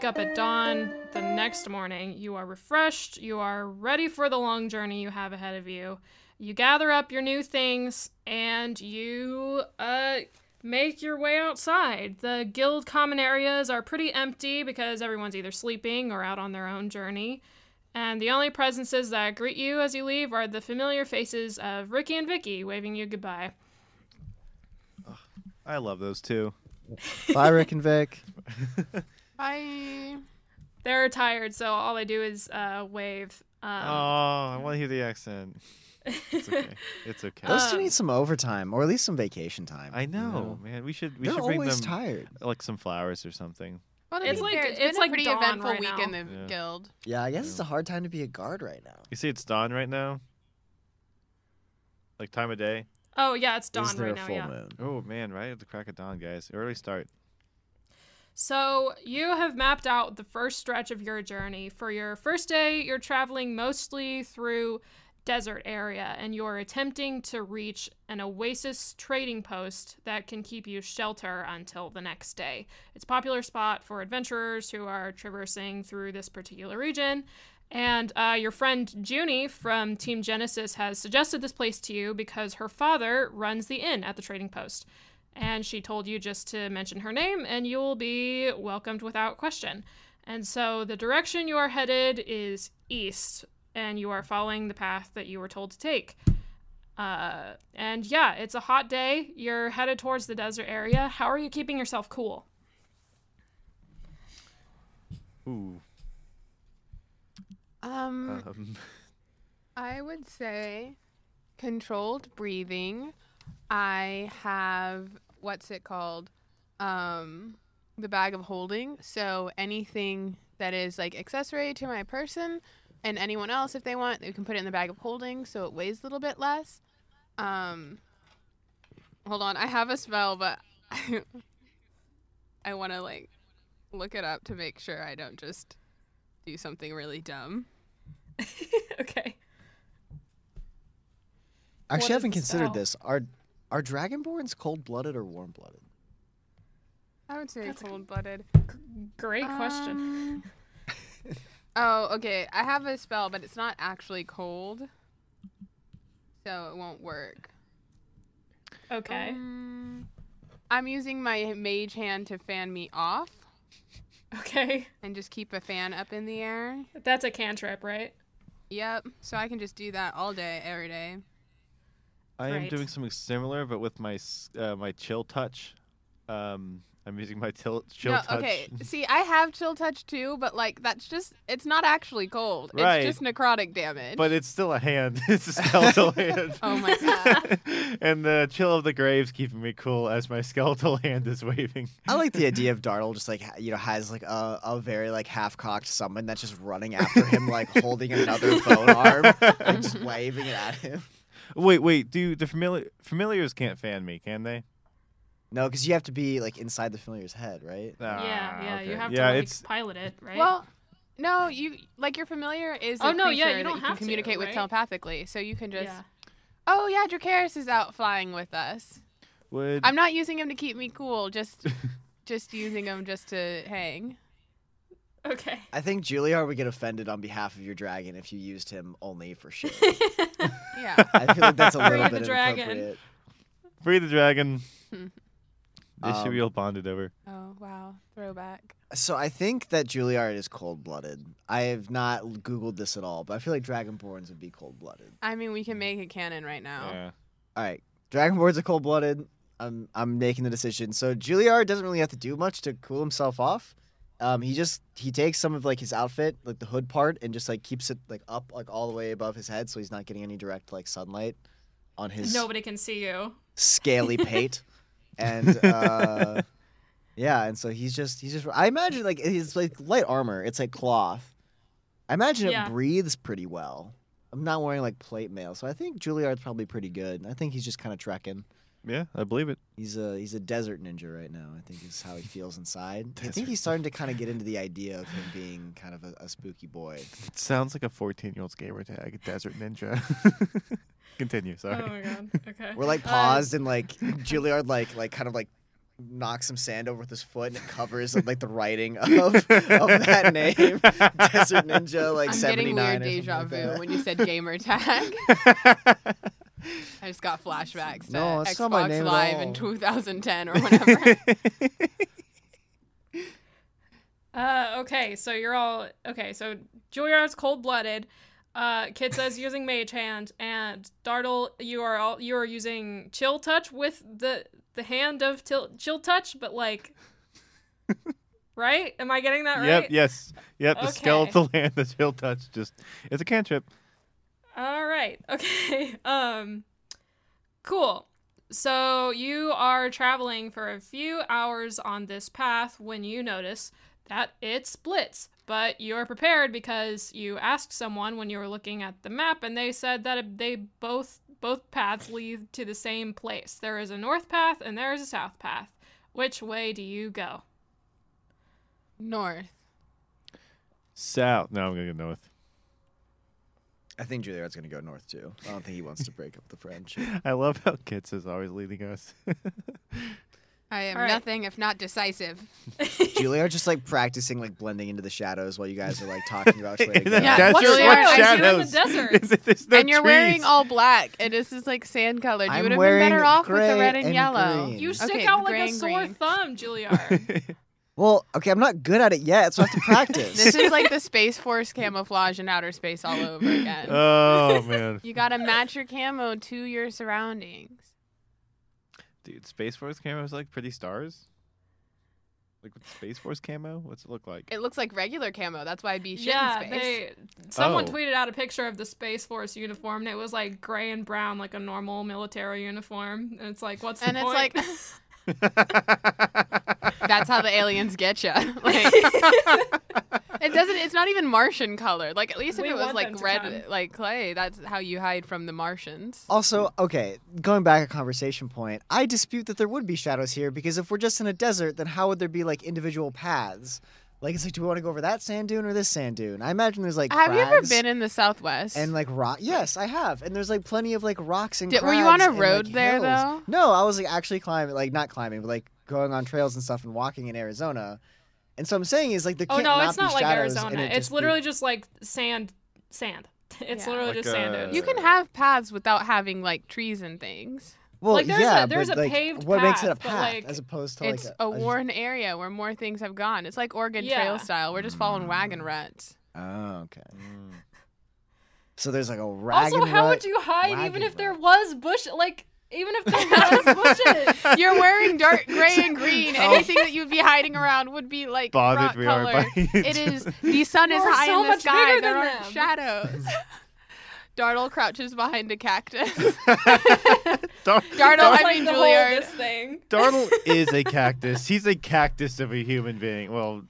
wake up at dawn the next morning. You are refreshed. You are ready for the long journey you have ahead of you. You gather up your new things and you uh, make your way outside. The guild common areas are pretty empty because everyone's either sleeping or out on their own journey. And the only presences that greet you as you leave are the familiar faces of Ricky and Vicky waving you goodbye. I love those two. Bye, Rick and Vic. Bye. They're tired, so all they do is uh, wave. oh, Um, I want to hear the accent. It's okay. It's okay. Those two Um, need some overtime, or at least some vacation time. I you know, man. We should we They're should bring always them tired. like some flowers or something. Well, It's like- it's, it's been like a pretty dawn eventful right week now. in the Yeah. guild. Yeah, I guess it's a hard time to be a guard right now. You see, it's dawn right now. Like time of day. oh yeah, it's Is dawn there right a now. full Yeah. moon? Oh man, right at the crack of dawn, guys. Early start. So you have mapped out the first stretch of your journey. For your first day, you're traveling mostly through desert area and you're attempting to reach an oasis trading post that can keep you shelter until the next day. It's a popular spot for adventurers who are traversing through this particular region. And uh, your friend Junie from Team Genesis has suggested this place to you because her father runs the inn at the trading post. And she told you just to mention her name and you'll be welcomed without question. And so the direction you are headed is east, and you are following the path that you were told to take. Uh, and yeah, it's a hot day. You're headed towards the desert area. How are you keeping yourself cool? Ooh. Um, Um, I would say controlled breathing. I have what's it called? Um, the bag of holding. So anything that is like accessory to my person and anyone else if they want, they can put it in the bag of holding so it weighs a little bit less. Um, hold on, I have a spell, but I want to like look it up to make sure I don't just do something really dumb. okay. Actually, I haven't considered spell? this. Are are dragonborns cold blooded or warm blooded? I would say That's cold blooded. Great question. oh, okay. I have a spell, but it's not actually cold. So it won't work. Okay. Um, I'm using my mage hand to fan me off Okay. and just keep a fan up in the air. That's a cantrip, right? Yep. So I can just do that all day, every day. I am doing something similar, but with my uh, my chill touch. Um, I'm using my til- chill no, touch. okay. See, I have chill touch too, but like that's just it's not actually cold. Right. It's just necrotic damage. But it's still a hand. it's a skeletal hand. Oh my God. and the chill of the graves keeping me cool as my skeletal hand is waving. I like the idea of Dartle just like you know has like a, a very like half cocked summon that's just running after him like holding another bone arm and just waving it at him. Wait, wait. Do the familiar familiars can't fan me? Can they? No, because you have to be like inside the familiar's head, right? yeah, Ah, yeah. You okay. have yeah, to like it's pilot it, right? Well, no, you like your familiar is. a Oh, no, yeah, creature you don't can have to, communicate with right? telepathically, so you can just. yeah. Oh yeah, Dracaris is out flying with us. would I'm not using him to keep me cool, just, just using him just to hang. Okay. I think Juilliard would get offended on behalf of your dragon if you used him only for shit. Yeah. I feel like that's a Free little the bit dragon. inappropriate. free the dragon. They should be Um, all bonded over. Oh wow, throwback. So I think that Juilliard is cold blooded. I have not googled this at all, but I feel like Dragonborns would be cold blooded. I mean, we can make it canon right now. Yeah. All right, Dragonborns are cold blooded. I'm I'm making the decision. So Juilliard doesn't really have to do much to cool himself off. Um, he just he takes some of like his outfit, like the hood part, and just like keeps it like up, like all the way above his head, so he's not getting any direct like sunlight on his Nobody can see you. scaly pate. and uh, yeah, and so he's just he's just. I imagine like he's like light armor. It's like cloth. I imagine Yeah. it breathes pretty well. I'm not wearing like plate mail, so I think Juilliard's probably pretty good. I think he's just kind of trekking. Yeah, I believe it. He's a he's a desert ninja right now. I think is how he feels inside. I think he's starting to kind of get into the idea of him being kind of a, a spooky boy. It sounds like a 14 year old's gamer tag, Desert Ninja. Continue, sorry. Oh my god. Okay. We're like Uh, paused and like Juilliard like like kind of like knocks some sand over with his foot and it covers like the writing of of that name, Desert Ninja like I'm seventy getting nine. weird deja vu when you said gamer tag. I just got flashbacks to No, that's not my Xbox name Live in 2010 or whatever. Uh, okay, so you're all okay. So Juilliard's cold blooded. Uh, Kid says using Mage Hand, and Dartle, you are all you are using Chill Touch with the the hand of til- Chill Touch, but like, right? Am I getting that right? Yep, yes. Yep, the Okay. skeletal hand, the chill touch, just it's a cantrip. All right. Okay. Um cool. So you are traveling for a few hours on this path when you notice that it splits. But you're prepared because you asked someone when you were looking at the map and they said that they both both paths lead to the same place. There is a north path and there is a south path. Which way do you go? North. South. No, I'm gonna go north. I think Juilliard's gonna go north too. I don't think he wants to break up the friendship. I love how Kits is always leading us. I am All right. nothing if not decisive. Juilliard just like practicing like blending into the shadows while you guys are like talking about which way to go. Yeah, Desert, what's what Juilliard? I see you in the shadows? desert. Is it- there's no and you're wearing all black, and this is like sand colored. You I'm would have been wearing better off with the gray red and, and yellow. green. You stick Okay, out like a sore green. thumb, Juilliard. Well, okay, I'm not good at it yet, so I have to practice. This is like the Space Force camouflage in outer space all over again. oh man, you gotta match your camo to your surroundings. dude, Space Force camo is like pretty stars. Like with Space Force camo, what's it look like? It looks like regular camo. That's why I'd be shit yeah, in space. they someone Oh. tweeted out a picture of the Space Force uniform, and it was like gray and brown, like a normal military uniform. And it's like, what's and the it's point? like that's how the aliens get you. Like it doesn't. It's not even Martian colored. Like at least if We it was want them like to red, come. like clay, that's how you hide from the Martians. Also, okay, going back a conversation point, I dispute that there would be shadows here because if we're just in a desert, then how would there be like individual paths? Like, it's like, do we want to go over that sand dune or this sand dune? I imagine there's like Have you ever been in the Southwest? and like rock. Yes, I have, and there's like plenty of like rocks and. Did- were you on crags a and, road like, there, hills. though? No, I was like actually climbing, like not climbing, but like going on trails and stuff and walking in Arizona. And so I'm saying is like the. oh no, not it's not like Arizona. it It's just be- literally just like sand, sand. It's Yeah. literally Like, just sand uh, dunes. you can have paths without having like trees and things. Well, like, there's a- yeah, there's but, a like, paved what makes it a path, but, like, as opposed to it's like a, a, worn area where more things have gone. It's like Oregon Yeah. Trail style. We're just following mm. wagon ruts. Oh, okay. Mm. So there's like a rag also, how rut- would you hide even wagon if there was bush? Like even if there was bushes. You're wearing dark gray and green. Oh. Anything that you'd be hiding around would be like Bothered rock we are color. by It is the sun is You're high so in the much sky. There aren't them. shadows. Dartle crouches behind a cactus. Dar- Dartle, Dar- I mean to Juilliard. this thing. Dartle is a cactus. He's a cactus of a human being. Well,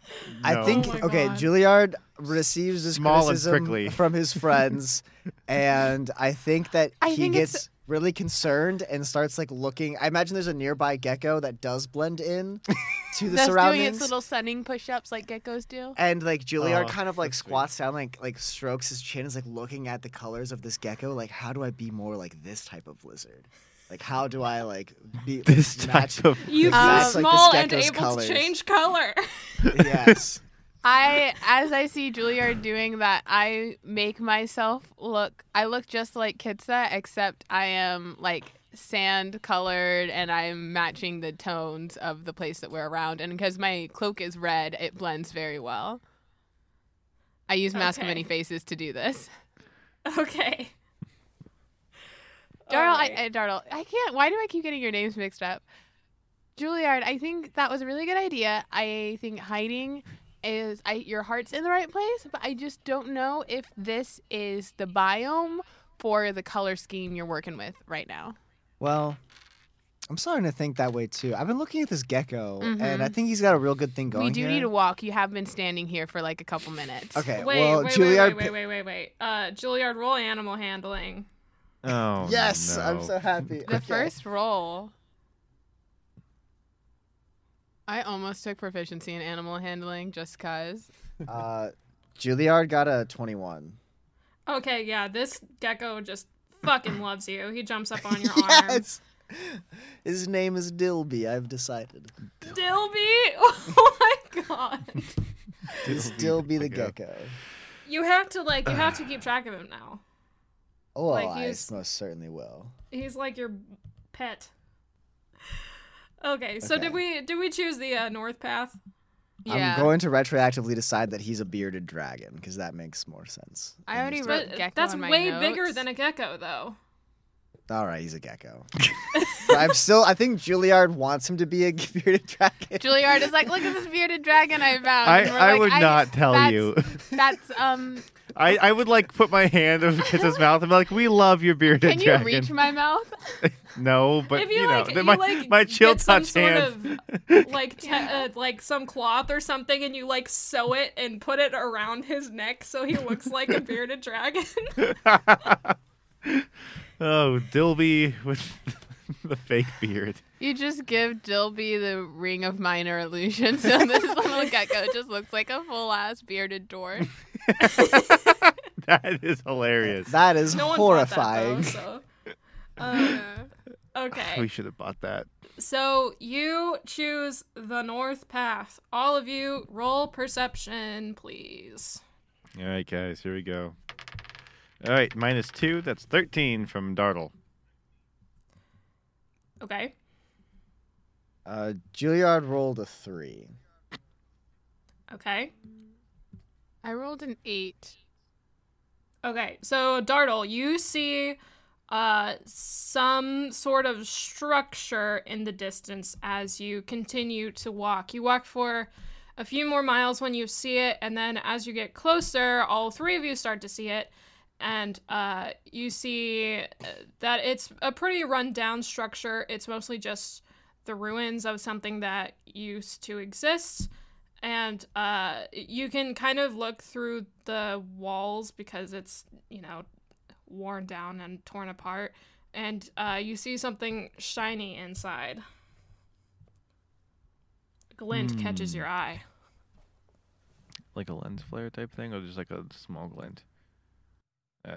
I think Oh okay, God. Juilliard receives this Small criticism from his friends, and I think that I he think it's- gets really concerned and starts like looking. I imagine there's a nearby gecko that does blend in to the That's doing surroundings. its little sunning push-ups like geckos do. and like Juilliard Oh, kind of like that's sweet. squats down, like like strokes his chin, is like looking at the colors of this gecko. Like, how do I be more like this type of lizard? Like, how do I like be this match- type of You Um, match, like, this small and gecko's able colors? to change color. yes. I, as I see Juilliard doing that, I make myself look. I look just like Kitsa, except I am like sand colored and I'm matching the tones of the place that we're around. And because my cloak is red, it blends very well. I use Mask of Many Faces to do this. Okay. Dartle, Alright. I, I, Dartle, I can't. Why do I keep getting your names mixed up? Juilliard, I think that was a really good idea. I think hiding is I your heart's in the right place, but I just don't know if this is the biome for the color scheme you're working with right now. Well, I'm starting to think that way too. I've been looking at this gecko, and I Mhm. think he's got a real good thing going. we do here. need to walk. You have been standing here for like a couple minutes. Okay, Wait, well, wait, Juilliard. wait, wait, wait, wait, wait. Uh, Juilliard, roll animal handling. Oh Yes, no. I'm so happy. The Okay. first roll. I almost took proficiency in animal handling just cause. Uh, Juilliard got a 21. Okay, yeah, this gecko just fucking loves you. He jumps up on your arm. yes. His name is Dilby. I've decided. Dilby! Oh my god. It's Dilby Dilby the gecko. gecko. You have to like you have to keep track of him now. Oh, Like, I he's- most certainly will. He's like your pet. Okay, so did we did we choose the uh, north path? Yeah. I'm going to retroactively decide that he's a bearded dragon because that makes more sense. I than already just- wrote But gecko that's in my way bigger than a gecko though. All right, he's a gecko. but I'm still. I think Juilliard wants him to be a bearded dragon. Juilliard is like, look at this bearded dragon I found. I, I like, would not tell that's- you. That's um. I, I would like put my hand over Kiss's mouth and be like, "We love your bearded dragon. Can you dragon." reach my mouth? no, but if you, you, like, know, you my like my chill get some touch sort hand. of like te- uh, like some cloth or something, and you like sew it and put it around his neck so he looks like a bearded dragon. Oh, Dilby with the fake beard. You just give Dilby the ring of minor illusion, so this little gecko just looks like a full ass bearded dwarf. That is hilarious. That is no horrifying. Bought that, though, so. Um, okay. We should have bought that. So you choose the north path. All of you roll perception, please. All right, guys, here we go. All right, minus two. That's thirteen from Dartle. Okay. Uh, Juilliard rolled a three. Okay. I rolled an eight. Okay. So Dartle, you see uh some sort of structure in the distance as you continue to walk. You walk for a few more miles when you see it, and then as you get closer, all three of you start to see it. And uh, you see uh, that it's a pretty run-down structure. It's mostly just the ruins of something that used to exist. And uh, you can kind of look through the walls because it's, you know, worn down and torn apart. And uh, you see something shiny inside. Glint catches Hmm. your eye. Like a lens flare type thing, or just like a small glint. Uh,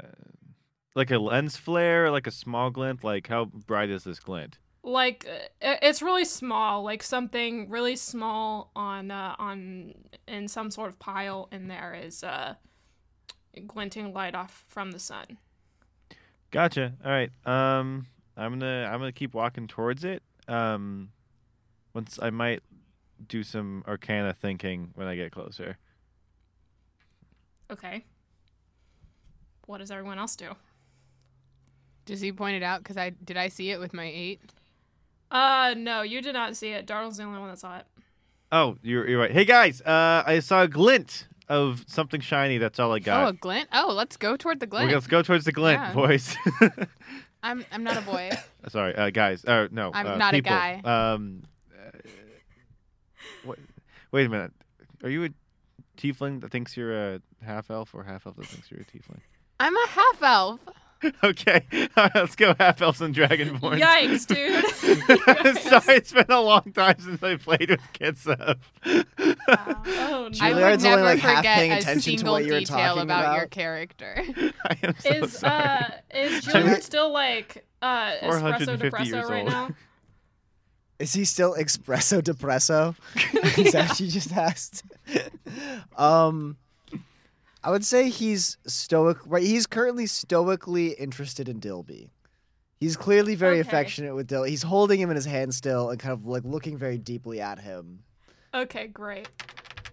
like a lens flare, like a small glint. Like how bright is this glint? like uh, it's really small like something really small on uh, on in some sort of pile in there is uh glinting light off from the sun Gotcha. All right. Um, I'm gonna I'm gonna keep walking towards it. Um, once I might do some Arcana thinking when I get closer. okay what does everyone else do Does he point it out? Because I did I see it with my eight? uh no you did not see it dartle's the only one that saw it Oh, you're you're right. Hey guys, uh, I saw a glint of something shiny. That's all I got. Oh, a glint. Oh, let's go toward the Well, glint. let's go towards the glint, Yeah. boys. I'm I'm not a boy. Sorry, uh, guys. Uh, no, I'm uh, not a people. guy. Um, uh, wait, wait a minute. Are you a tiefling that thinks you're a half elf, or half elf that thinks you're a tiefling? I'm a half elf. okay, all right, let's go half elves and dragonborns. yikes dude Sorry, it's been a long time since I played with kids. Up. oh no I would Juilliard's never only, like, half forget a attention to single what you were detail talking about, your about. character. I am so is sorry. uh is Juilliard still like uh espresso 450 years depresso right old. now Is he still espresso depresso? Is that what you just asked? um, I would say he's stoic. Right, he's currently stoically interested in Dilby. He's clearly very Okay. affectionate with Dill. He's holding him in his hand still and kind of like looking very deeply at him. Okay, great.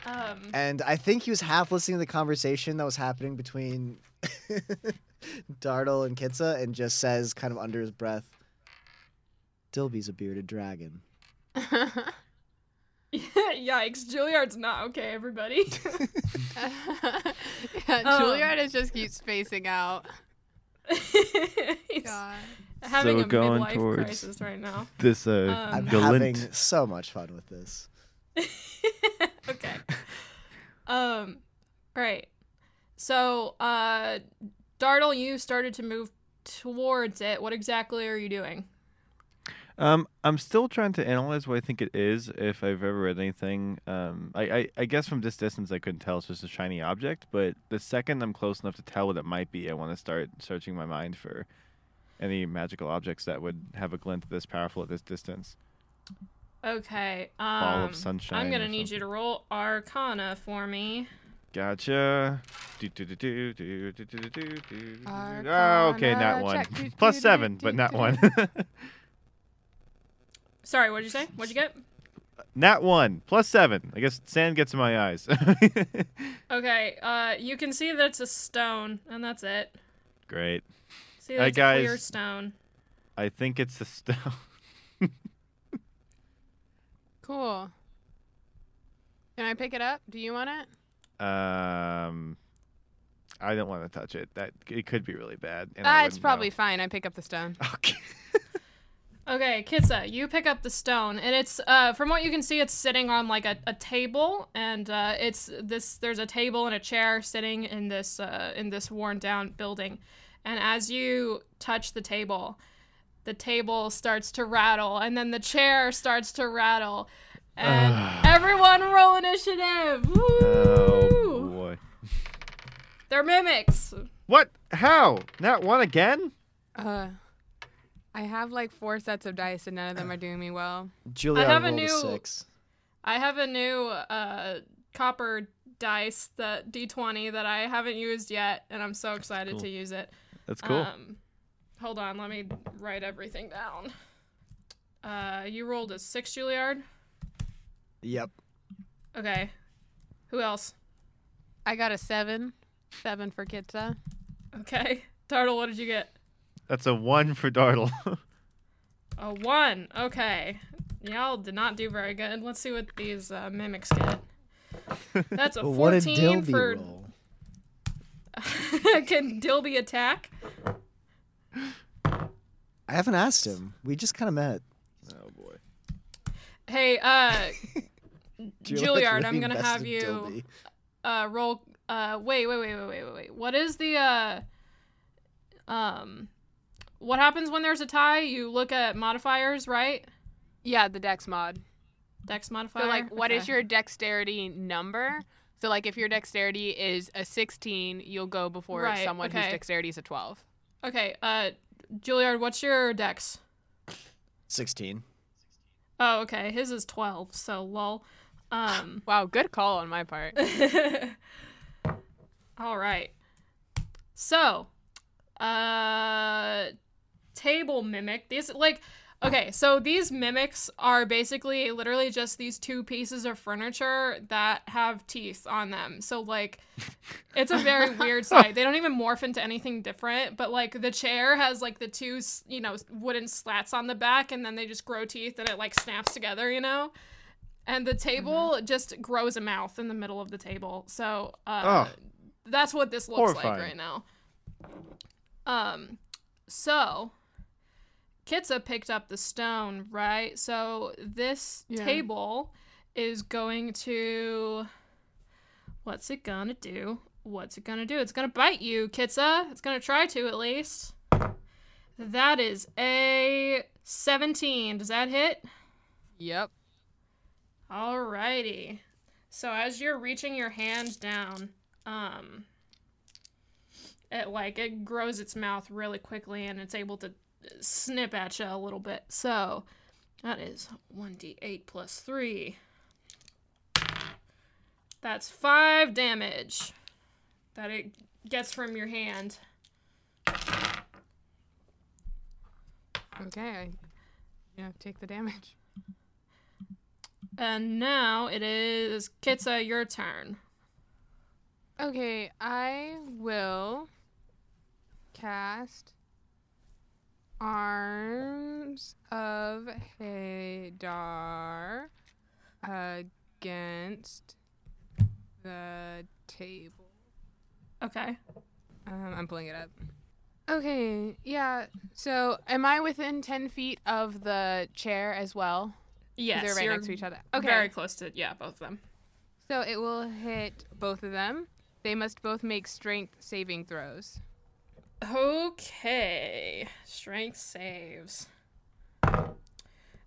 Um, And I think he was half listening to the conversation that was happening between Dartle and Kitsa and just says kind of under his breath, Dilby's a bearded dragon. yikes, Juilliard's not okay, everybody. yeah, Um. Juilliard is just keeps spacing out. He's God. having So a going midlife towards- crisis right now. This uh, Um, I'm Galint. having so much fun with this. okay. Um, right. So, uh, Dartle, you started to move towards it. What exactly are you doing? Um, I'm still trying to analyze what I think it is, if I've ever read anything. Um, I, I, I, guess from this distance I couldn't tell it's just a shiny object, but the second I'm close enough to tell what it might be, I want to start searching my mind for any magical objects that would have a glint this powerful at this distance. Okay. Um, Ball of um, sunshine. I'm gonna need you to roll Arcana for me. Gotcha. Arcana oh, okay, not one. Check. Plus seven, but not one. Sorry, what'd you say? What'd you get? not one. Plus seven. I guess sand gets in my eyes. Okay. Uh, you can see that it's a stone, and that's it. Great. See, Hi, that's a clear stone. I think it's a stone. Cool. Can I pick it up? Do you want it? Um, I don't want to touch it. That it could be really bad. and I Ah, it's probably know. fine. I pick up the stone. Okay. Okay, Kitsa, you pick up the stone, and it's uh, from what you can see, it's sitting on like a, a table, and uh, it's this. There's a table and a chair sitting in this uh, in this worn down building, and as you touch the table, the table starts to rattle, and then the chair starts to rattle, and everyone roll initiative. Woo! Oh boy. They're mimics. What? How? Not one again? Uh, I have like four sets of dice and none of them are doing me well. Julia I have a rolled new- six. I have a new uh, copper dice, the D20 that I haven't used yet, and I'm so excited Cool. to use it. That's cool. Um, hold on, let me write everything down. Uh, you rolled a six, Juilliard. Yep. Okay. Who else? I got a seven. Seven for Kitsa. Okay. Dartle, what did you get? That's a one for Dartle. A one. Okay. Y'all did not do very good. Let's see what these uh, mimics get. That's a But what did 14 Dilby for. roll? Can Dilby attack? I haven't asked him. We just kind of met. oh boy. Hey, uh, Juilliard, really I'm gonna have you uh roll uh wait wait wait wait wait wait wait what is the uh um what happens when there's a tie you look at modifiers right Yeah, the dex mod. dex modifier So like, what is Okay. your dexterity number? So like, if your dexterity is a 16, you'll go before Right, someone okay. whose dexterity is a 12. okay uh Juilliard what's your dex 16. oh okay his is 12 so lol um Wow, good call on my part. all right so uh table mimic these like okay so these mimics are basically literally just these two pieces of furniture that have teeth on them. So like it's a very weird sight. They don't even morph into anything different but like the chair has like the two you know wooden slats on the back and then they just grow teeth and it like snaps together you know? And the table just grows a mouth in the middle of the table. So uh Ugh. that's what this looks like right now. Um so Kitsa picked up the stone, right? So this Yeah. table is going to. What's it gonna do? What's it gonna do? It's gonna bite you, Kitsa. It's gonna try to at least. That is a 17. Does that hit? yep. Alrighty. So as you're reaching your hand down, um, it like it grows its mouth really quickly and it's able to snip at you a little bit. So that is 1d8 plus 3. That's 5 damage that it gets from your hand. Okay, I, yeah, take the damage. And now it is Kitsa, your turn. Okay, I will cast Arms of Hadar against the table. Okay. Um, I'm pulling it up. Okay, yeah. So, am I within 10 feet of the chair as well? Yes, They're right next to each other. Okay. Very close to yeah, both of them. So, it will hit both of them. They must both make strength saving throws. Okay. Strength saves.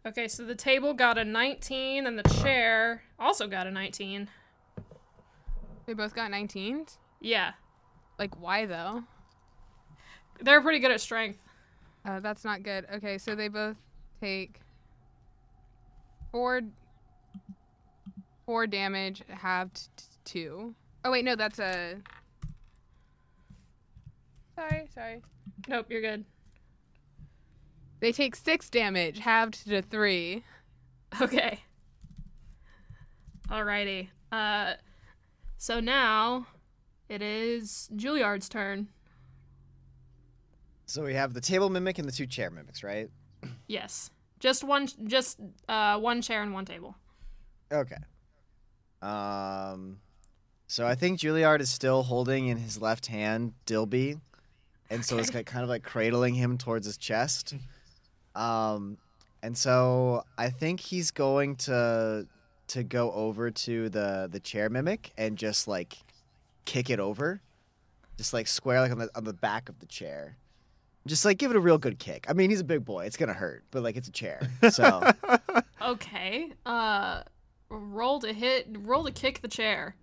Okay, so the table got a 19 and the chair also got a 19. They both got 19s? Yeah. Like, why though? They're pretty good at strength. Uh, that's not good. Okay, so they both take four four damage, halved t- two. Oh wait, no, that's a. Sorry, sorry. Nope, you're good. They take six damage, halved to three. Okay. Alrighty. Uh so now it is Juilliard's turn. So we have the table mimic and the two chair mimics, right? Yes. Just one just uh one chair and one table. Okay. Um, so I think Juilliard is still holding in his left hand Dilby, and so it's Okay. like kind of like cradling him towards his chest. Um, and so I think he's going to to go over to the the chair mimic and just like kick it over, just like square like on the on the back of the chair. Just like give it a real good kick. I mean, he's a big boy; it's gonna hurt, but like it's a chair, so. Okay. Uh roll to hit roll to kick the chair.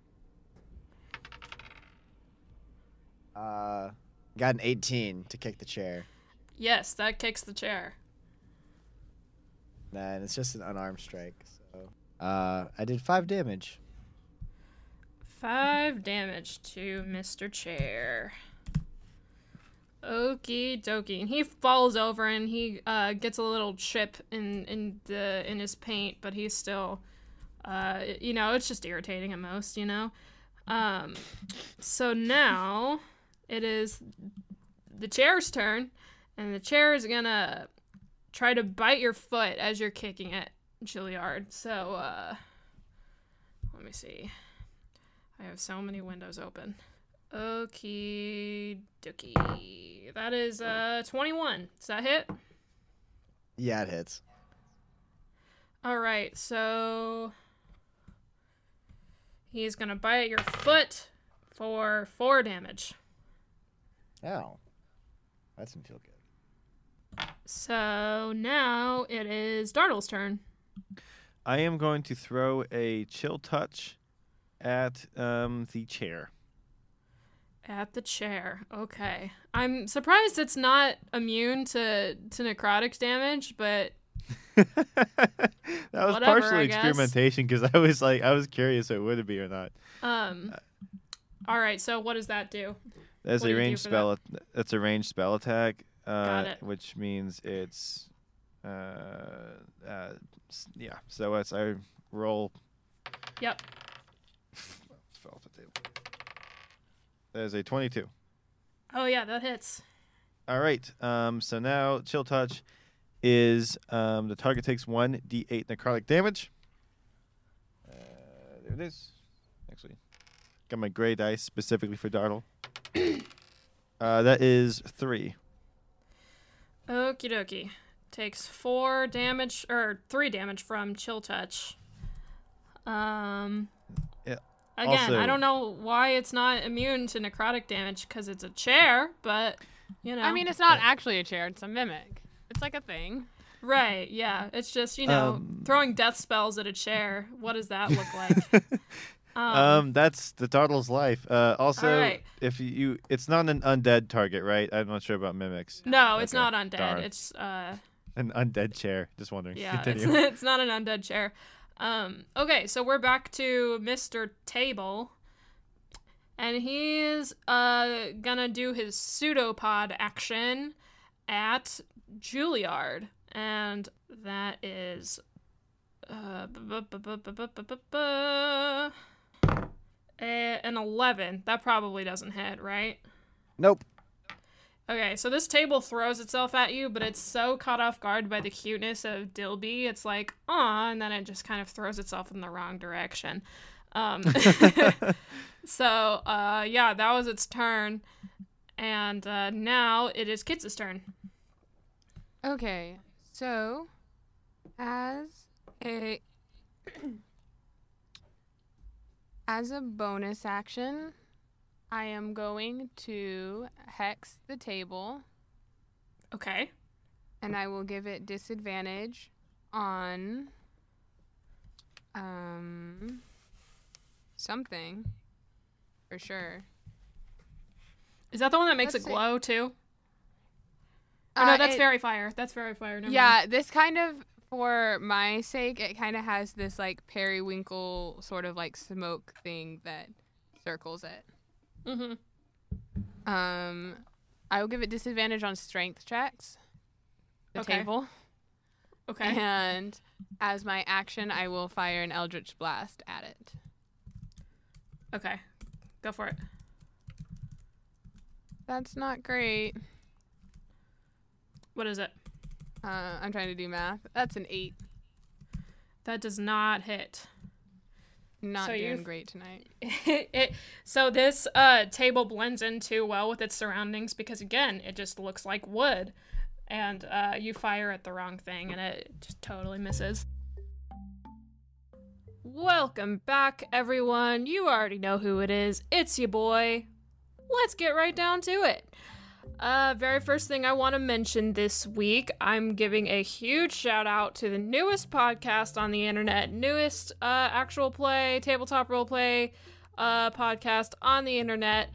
Uh, got an 18 to kick the chair. Yes, that kicks the chair. Then it's just an unarmed strike. So, uh, I did five damage. Five damage to Mr. Chair. Okie dokie. And he falls over and he uh, gets a little chip in in the in his paint, but he's still, uh, you know, it's just irritating at most, you know. Um, so now it is the chair's turn, and the chair is gonna try to bite your foot as you're kicking it, Chilliard. So uh, let me see. I have so many windows open. Okie dokie. That is uh 21. Does that hit? Yeah, it hits. All right, so he's gonna bite your foot for four damage. Ow. That doesn't feel good. So now it is Dartle's turn. I am going to throw a chill touch at um, the chair. At the chair. Okay. I'm surprised it's not immune to to necrotic damage, but that was Whatever, partially experimentation because I was like, I was curious if it would be or not. um all right, so what does that do? That's a range do ranged for spell. That's a ranged spell attack. Uh. Which means it's, uh, uh, yeah. So as I roll, Yep. fell off the table. That is a twenty-two. Oh yeah, that hits. All right. Um. So now chill touch is um the target takes one d8 necrotic damage. Uh, there it is. Actually, got my gray dice specifically for Dartle. uh, that is three. Okie dokie. Takes four damage or three damage from chill touch. Um. Yeah, Again, also- I don't know why it's not immune to necrotic damage because it's a chair, but you know. I mean, it's not actually a chair; it's a mimic. It's like a thing. right? Yeah, it's just you know Um, throwing death spells at a chair. What does that look like? um, Um, that's the Dartle's life. Uh, also, Alright. if you, it's not an undead target, right? I'm not sure about mimics. no, it's not undead. darn. It's uh. An undead chair. Just wondering. Yeah, it's, it's not an undead chair. Um, okay, so we're back to Mr. Table. And he's uh gonna do his pseudopod action at Juilliard, and that is uh, bu- bu- bu- a- an 11. That probably doesn't hit, right? Nope. Okay, so this table throws itself at you, but it's so caught off guard by the cuteness of Dilby, it's like, aw, and then it just kind of throws itself in the wrong direction. Um, so, uh, yeah, that was its turn. And uh, now it is Kit's turn. Okay, so as a as a bonus action, I am going to hex the table Okay. and I will give it disadvantage on um something for sure. Is that the one that makes Let's it see. glow, too? Oh, no, Uh, that's it- faerie fire. That's faerie fire. Never yeah, mind. this kind of for my sake, it kind of has this like periwinkle sort of like smoke thing that circles it. Mm-hmm. Um, I will give it disadvantage on strength checks. The Okay. table, Okay. and as my action, I will fire an Eldritch Blast at it. Okay. Go for it. That's not great. What is it? Uh, I'm trying to do math. That's an eight. That does not hit. Not So doing great tonight. it, so this uh, table blends in too well with its surroundings because again, it just looks like wood, and uh, you fire at the wrong thing and it just totally misses. Welcome back, everyone. You already know who it is. It's your boy. Let's get right down to it. Uh, very first thing I want to mention this week, I'm giving a huge shout out to the newest podcast on the internet, newest uh, actual play, tabletop role play uh, podcast on the internet,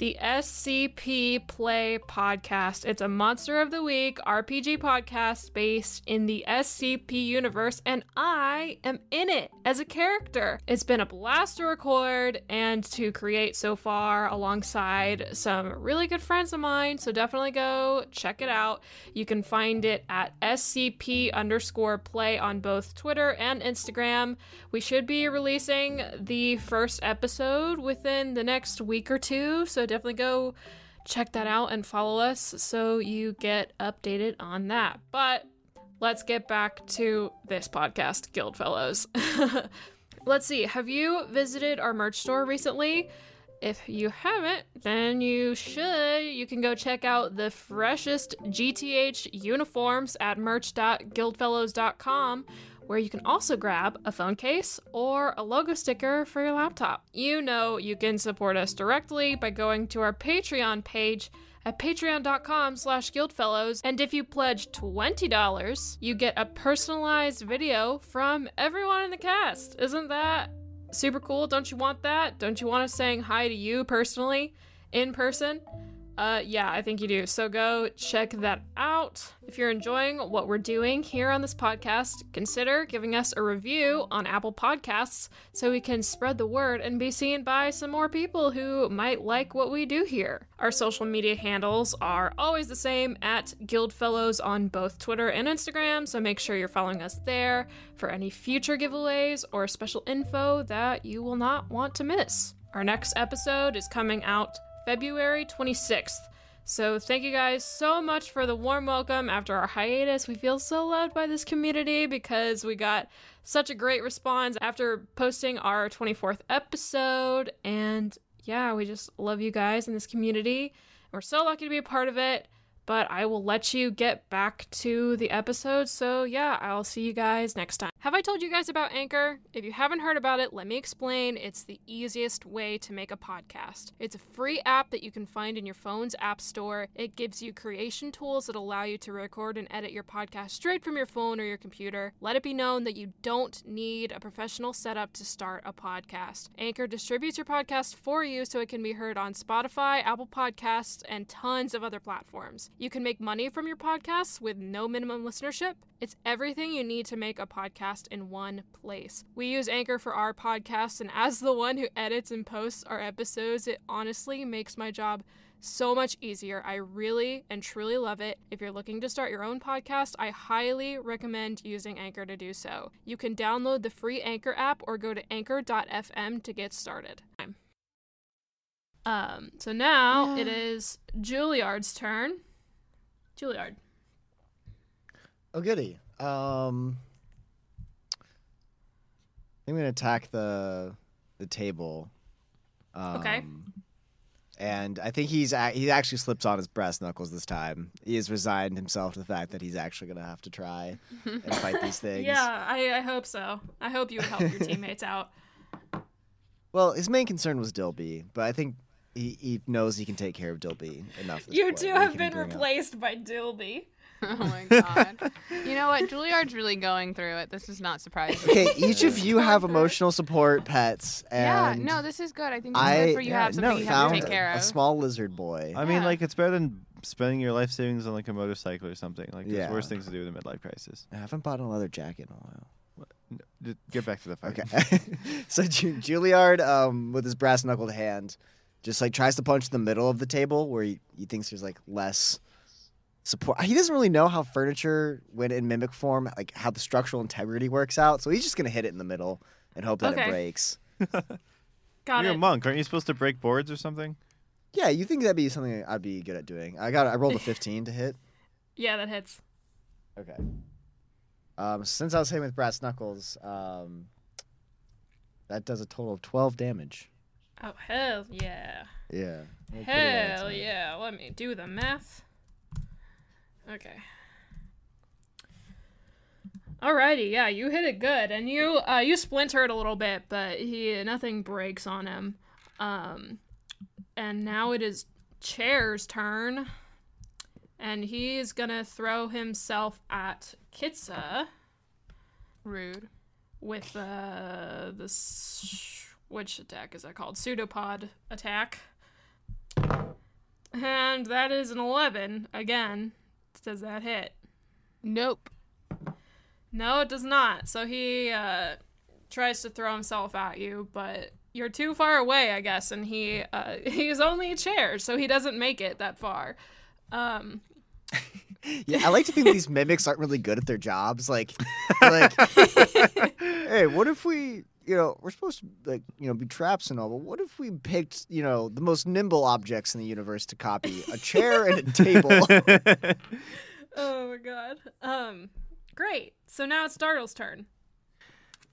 the SCP Play Podcast. It's a Monster of the Week RPG podcast based in the SCP universe, and I am in it as a character. It's been a blast to record and to create so far alongside some really good friends of mine, so definitely go check it out. You can find it at SCP underscore play on both Twitter and Instagram. We should be releasing the first episode within the next week or two, so definitely go check that out and follow us so you get updated on that. But let's get back to this podcast, Guild Fellows. let's see, have you visited our merch store recently? If you haven't, then you should. You can go check out the freshest GTH uniforms at merch.guildfellows.com, where you can also grab a phone case or a logo sticker for your laptop. You know you can support us directly by going to our Patreon page at patreon.com slash guildfellows. And if you pledge $20 you get a personalized video from everyone in the cast. Isn't that super cool? Don't you want that? Don't you want us saying hi to you personally in person uh yeah i think you do. So go check that out. If you're enjoying what we're doing here on this podcast consider giving us a review on apple podcasts so we can spread the word and be seen by some more people who might like what we do here. Our social media handles are always the same at guildfellows on both twitter and instagram so make sure you're following us there for any future giveaways or special info that you will not want to miss. Our next episode is coming out February 26th. So, thank you guys so much for the warm welcome after our hiatus. We feel so loved by this community because we got such a great response after posting our 24th episode. And yeah, we just love you guys in this community. We're so lucky to be a part of it. But I will let you get back to the episode. So, yeah, I'll see you guys next time. Have I told you guys about Anchor? If you haven't heard about it, let me explain. It's the easiest way to make a podcast. It's a free app that you can find in your phone's app store. It gives you creation tools that allow you to record and edit your podcast straight from your phone or your computer. Let it be known that you don't need a professional setup to start a podcast. Anchor distributes your podcast for you so it can be heard on Spotify, Apple Podcasts, and tons of other platforms. You can make money from your podcasts with no minimum listenership. It's everything you need to make a podcast in one place. We use Anchor for our podcast, and as the one who edits and posts our episodes, it honestly makes my job so much easier. I really and truly love it. If you're looking to start your own podcast, I highly recommend using Anchor to do so. You can download the free Anchor app or go to anchor.fm to get started. Um, so now it is Juilliard's turn. Juilliard. Oh goody. Um, I'm gonna attack the the table. Um, Okay. And I think he's a- he actually slips on his brass knuckles this time. He has resigned himself to the fact that he's actually gonna have to try and fight these things. Yeah, I, I hope so. I hope you would help your teammates out. Well, his main concern was Dilby, but I think he, he knows he can take care of Dilby enough. at this You point two have been bring up- replaced by Dilby. Oh my god. you know what? Juilliard's really going through it. This is not surprising. Okay, each of you have emotional support pets, yeah, no, this is good. I think it's I good for you yeah, have no, something you have to take care of. a small lizard boy. I mean, like it's better than spending your life savings on like a motorcycle or something. Like there's Yeah. worse things to do in a midlife crisis. I haven't bought a leather jacket in a while. N- d- Get back to the fight. Okay. so Ju- Juilliard, um, with his brass knuckled hand, just like tries to punch the middle of the table where he, he thinks there's like less support. He doesn't really know how furniture, when in mimic form, like how the structural integrity works out. So he's just gonna hit it in the middle and hope that Okay. it breaks. Got You're it. a monk, aren't you supposed to break boards or something? Yeah, you think that'd be something I'd be good at doing? I got I rolled a 15 to hit. Yeah, that hits. Okay. Um, since I was hitting with brass knuckles, um, that does a total of 12 damage. Oh hell yeah. Yeah. Hell yeah. Let me do the math. Okay. Alrighty, yeah, you hit it good, and you uh, you splintered a little bit, but he nothing breaks on him. Um, and now it is Chair's turn, and he's gonna throw himself at Kitsa Rude. with uh, this which attack is that called? Pseudopod attack. And that is an 11 again. Does that hit? Nope. no it does not. So he uh, tries to throw himself at you but you're too far away i guess and he uh, he's only a chair so he doesn't make it that far. Um, Yeah, I like to think these mimics aren't really good at their jobs. Like, like, hey, what if we, you know, we're supposed to like, you know, be traps and all, but what if we picked, you know, the most nimble objects in the universe to copy, a chair and a table? oh my god um, great so now it's Dartle's turn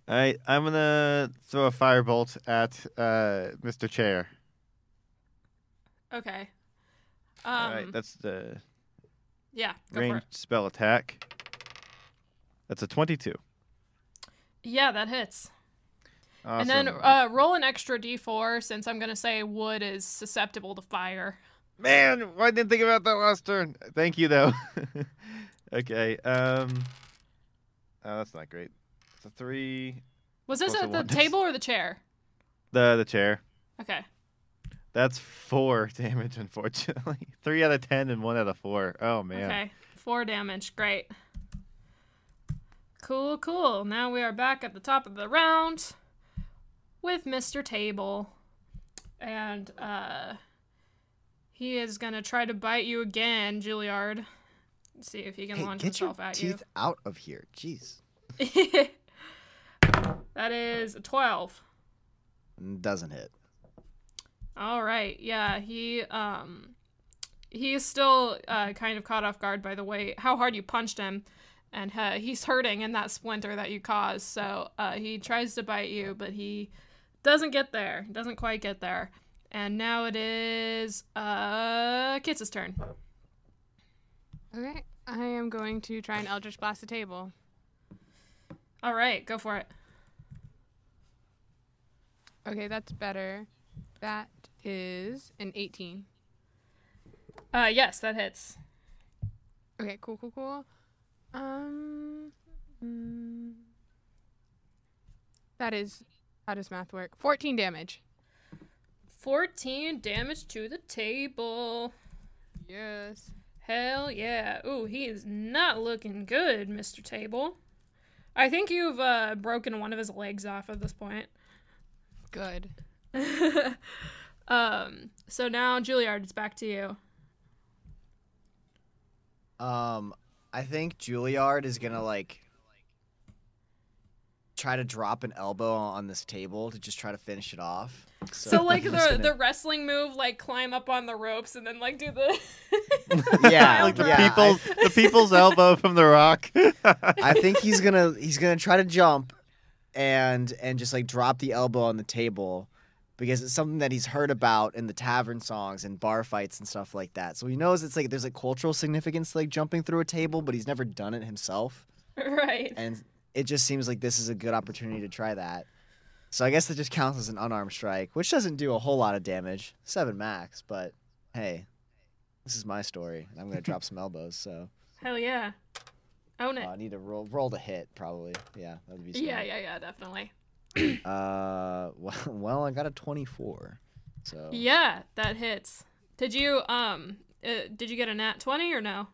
All right, I'm gonna throw a firebolt at uh, Mr. Chair. okay um, All right, that's the yeah go for it spell attack. That's a 22. yeah that hits Awesome. And then uh, roll an extra d4 since I'm going to say wood is susceptible to fire. Man, I didn't think about that last turn? Thank you, though. okay. Um. Oh, that's not great. It's a three. Was this at the one. table or the chair? The the chair. Okay. That's four damage, unfortunately. Three out of ten and one out of four. Oh man. Okay. Four damage. Great. Cool, cool. Now we are back at the top of the round with Mr. Table. And uh he is gonna try to bite you again, Juilliard. See if he can hey, launch himself at you. teeth out of here. Jeez. that is a twelve. Doesn't hit. All right. Yeah, he um he is still uh, kind of caught off guard by the way how hard you punched him and uh, he's hurting in that splinter that you caused. So, uh, he tries to bite you, but he doesn't get there. Doesn't quite get there. And now it is uh Kit's turn. Okay. I am going to try and Eldritch Blast the table. All right, go for it. Okay, that's better. That is an 18. Uh yes, that hits. Okay, cool, cool, cool. Um, mm, that is how does math work? 14 damage. 14 damage to the table. Yes. Hell yeah. Ooh, he is not looking good, Mr. Table. I think you've uh, broken one of his legs off at this point. Good. um. So now, Juilliard, it's back to you. Um, I think Juilliard is gonna like try to drop an elbow on this table to just try to finish it off. So, like the gonna- the wrestling move, like climb up on the ropes and then like do the Yeah, like the yeah, I- people's the people's elbow from the rock. I think he's gonna he's gonna try to jump and and just like drop the elbow on the table because it's something that he's heard about in the tavern songs and bar fights and stuff like that. So he knows it's like there's like cultural significance to, like jumping through a table, but he's never done it himself. right. And it just seems like this is a good opportunity to try that. So I guess that just counts as an unarmed strike, which doesn't do a whole lot of damage. Seven max, but hey, this is my story. and I'm gonna drop some elbows, so Hell yeah. Own it. uh, I need to roll roll to hit probably. Yeah, that would be. yeah, yeah, yeah, definitely. Uh, well, well, I got a 24. So Yeah, that hits. Did you um uh, did you get a nat 20 or no?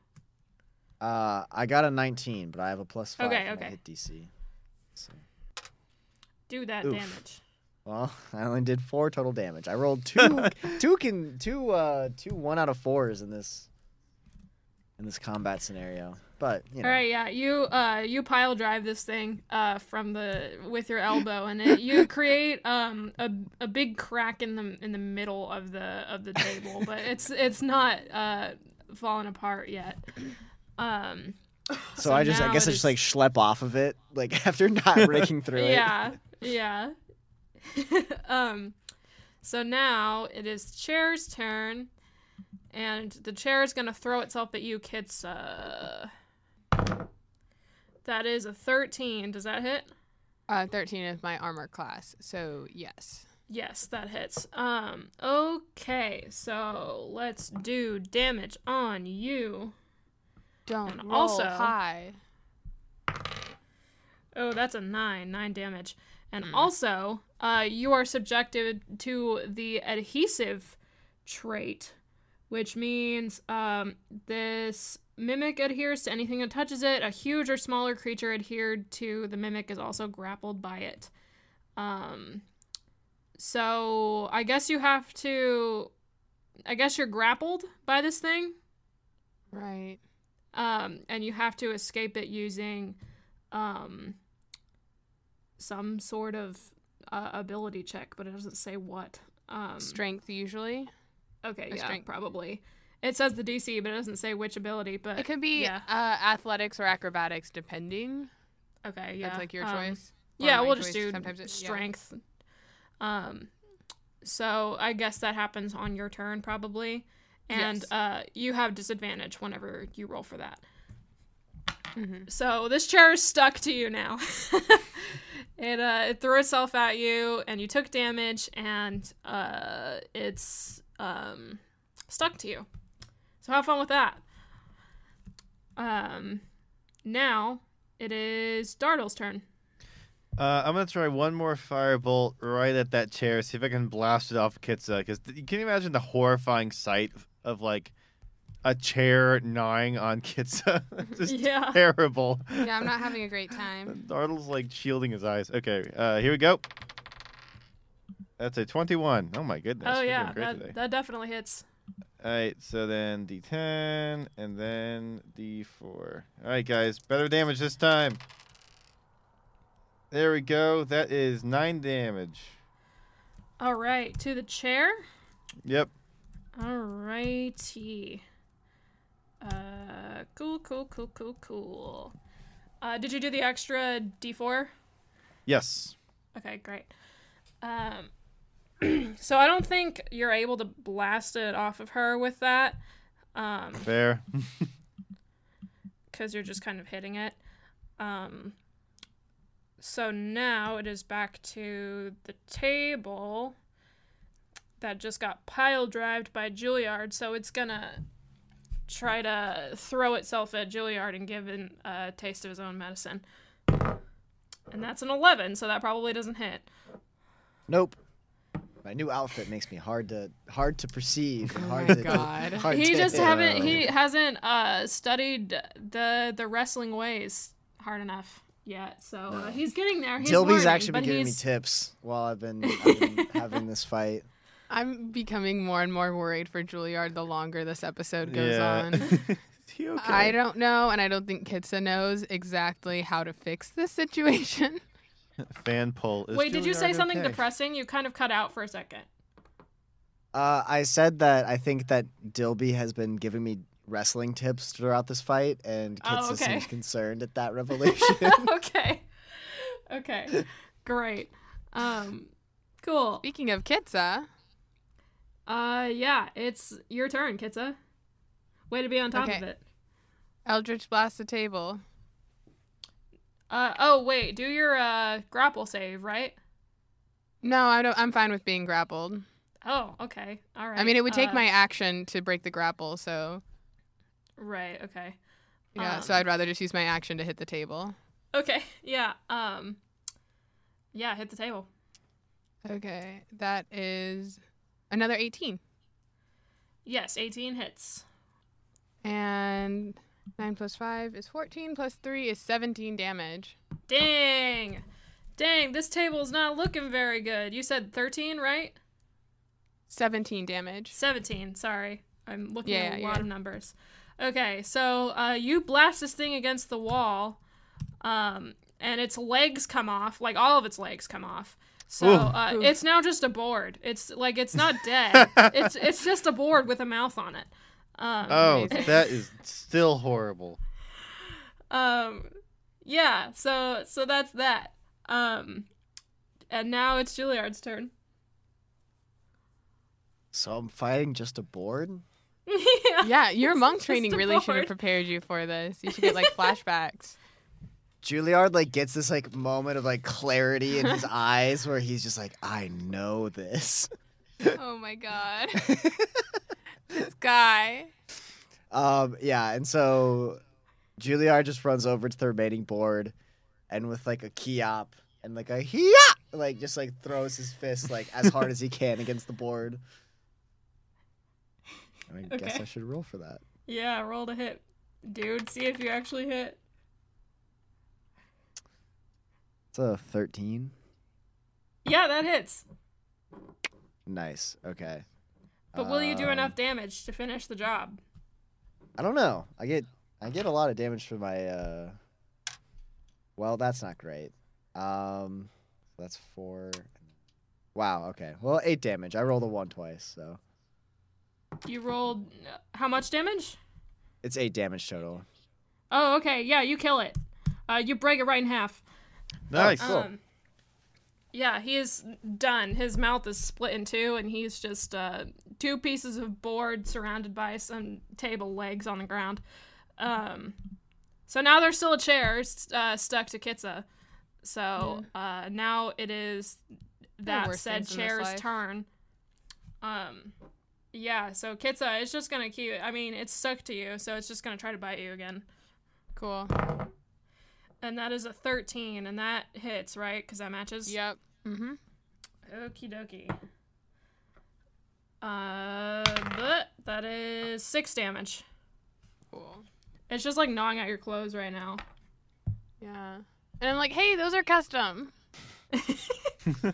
Uh, I got a 19, but I have a plus five Okay, okay. hit DC. So, Do that Oof. damage. well, I only did four total damage. I rolled two, two can two uh two one out of fours in this in this combat scenario. But you know, All right, yeah. You uh you pile drive this thing uh from the with your elbow and it, you create um a, a big crack in the in the middle of the of the table, but it's it's not uh falling apart yet. Um so, so I just I guess I just is- like schlep off of it like after not breaking through it. yeah. Yeah. um so now it is chair's turn and the chair is going to throw itself at you, Kitsa. That is a 13. Does that hit? Uh, 13 is my armor class, so yes. Yes, that hits. Um, okay, so let's do damage on you. Don't And roll also- high. Oh, that's a nine, nine damage. And also, uh, you are subjected to the adhesive trait, which means um, this mimic adheres to anything that touches it. A huge or smaller creature adhered to the mimic is also grappled by it. Um, so I guess you have to. I guess you're grappled by this thing. Right. Um, and you have to escape it using um, some sort of uh, ability check, but it doesn't say what. Um, Strength usually. okay, yeah, strength- probably. It says the DC, but it doesn't say which ability. But It could be yeah. uh, athletics or acrobatics, depending. okay, yeah, That's like your um, choice. Or Yeah, we'll just do Sometimes it, yeah. strength. Um, so I guess that happens on your turn probably, and Yes. uh, you have disadvantage whenever you roll for that. Mhm. So this chair is stuck to you now. it uh, it threw itself at you, and you took damage, and uh, it's um, stuck to you. So have fun with that. Um, now it is Dartle's turn. Uh, I'm gonna try one more firebolt right at that chair. See if I can blast it off Kitsa. Because can you imagine the horrifying sight of like a chair gnawing on Kitsa? Just Yeah. terrible. Yeah, I'm not having a great time. Dartle's like shielding his eyes. Okay, uh, here we go. That's a 21. Oh my goodness. oh we're yeah, that, today. that definitely hits. All right, so then D10 and then D4. All right, guys, better damage this time. There we go. That is nine damage. All right, to the chair. Yep. All righty. Uh, cool, cool, cool, cool, cool. Uh, did you do the extra D4? Yes. Okay, great. Um, so I don't think you're able to blast it off of her with that, um, Fair. because you're just kind of hitting it. Um, so now it is back to the table that just got pile drived by Juilliard. So it's gonna try to throw itself at Juilliard and give him a taste of his own medicine. And that's an 11, so that probably doesn't hit. Nope. My new outfit makes me hard to hard to perceive. and hard my to, God. hard he to just hit. haven't he hasn't uh studied the the wrestling ways hard enough. yet, so uh, he's getting there. He's Dilby's learning, actually been giving me tips while I've been, I've been having this fight. I'm becoming more and more worried for Juilliard the longer this episode goes yeah. on. Okay? I don't know, and I don't think Kitsa knows exactly how to fix this situation. Fan poll. Is Wait, did you say something okay? depressing? You kind of cut out for a second. Uh, I said that I think that Dilby has been giving me wrestling tips throughout this fight, and Oh, Kitsa okay. seems concerned at that revelation. okay. Okay. Great. Um cool. Speaking of Kitsa, Uh yeah, it's your turn, Kitsa. Way to be on top of it. Eldritch blast the table. Uh oh wait, do your uh grapple save, right? No, I don't. I'm fine with being grappled. Oh, okay. All right. I mean, it would take Uh, my action to break the grapple, so Right, okay. yeah. so Um, I'd rather just use my action to hit the table. Okay. Yeah. Um Yeah, hit the table. Okay, that is another 18, Yes, 18 hits. and nine plus five is 14. Plus three is 17 damage. Dang. Dang, this table's not looking very good. You said 13, right? 17 damage. 17, sorry. I'm looking Yeah, at a yeah, lot of numbers. Okay, so uh, you blast this thing against the wall, um, and its legs come off, like all of its legs come off. So uh, it's now just a board. It's like it's not dead. it's it's just a board with a mouth on it. Um, Oh, that is still horrible. um, yeah. So so that's that. Um, and now it's Juilliard's turn. so I'm fighting just a board. yeah. Yeah, your It's monk training really should have prepared you for this. You should get like flashbacks. Juilliard like gets this like moment of like clarity in his eyes where he's just like, I know this. oh my god. this guy. Um, yeah, and so Juilliard just runs over to the remaining board and with like a key op and like a yeah like just like throws his fist like as hard as he can against the board. I guess I should roll for that. Yeah, roll to hit. Dude, see if you actually hit. It's a 13. Yeah, that hits. Nice. Okay. But will you do Um, enough damage to finish the job? I don't know. I get I get a lot of damage for my uh Well, that's not great. Um that's 4 Wow, okay. Well, 8 damage. I rolled a 1 twice, so You rolled uh, how much damage? it's 8 damage total. Oh, okay. Yeah, you kill it. Uh, you break it right in half. Nice. Cool. Um, yeah, he is done. His mouth is split in two, and he's just uh, two pieces of board surrounded by some table legs on the ground. Um, so now there's still a chair uh, stuck to Kitsa. So uh, now it is that said things in this chair's turn. Um, yeah. So Kitsa is just gonna keep. I mean, it's stuck to you, so it's just gonna try to bite you again. Cool. And that is a 13, and that hits, right? Because that matches? Yep. Mm-hmm. Okie dokie. Uh, but that is six damage. Cool. It's just like gnawing at your clothes right now. Yeah. And I'm like, hey, those are custom.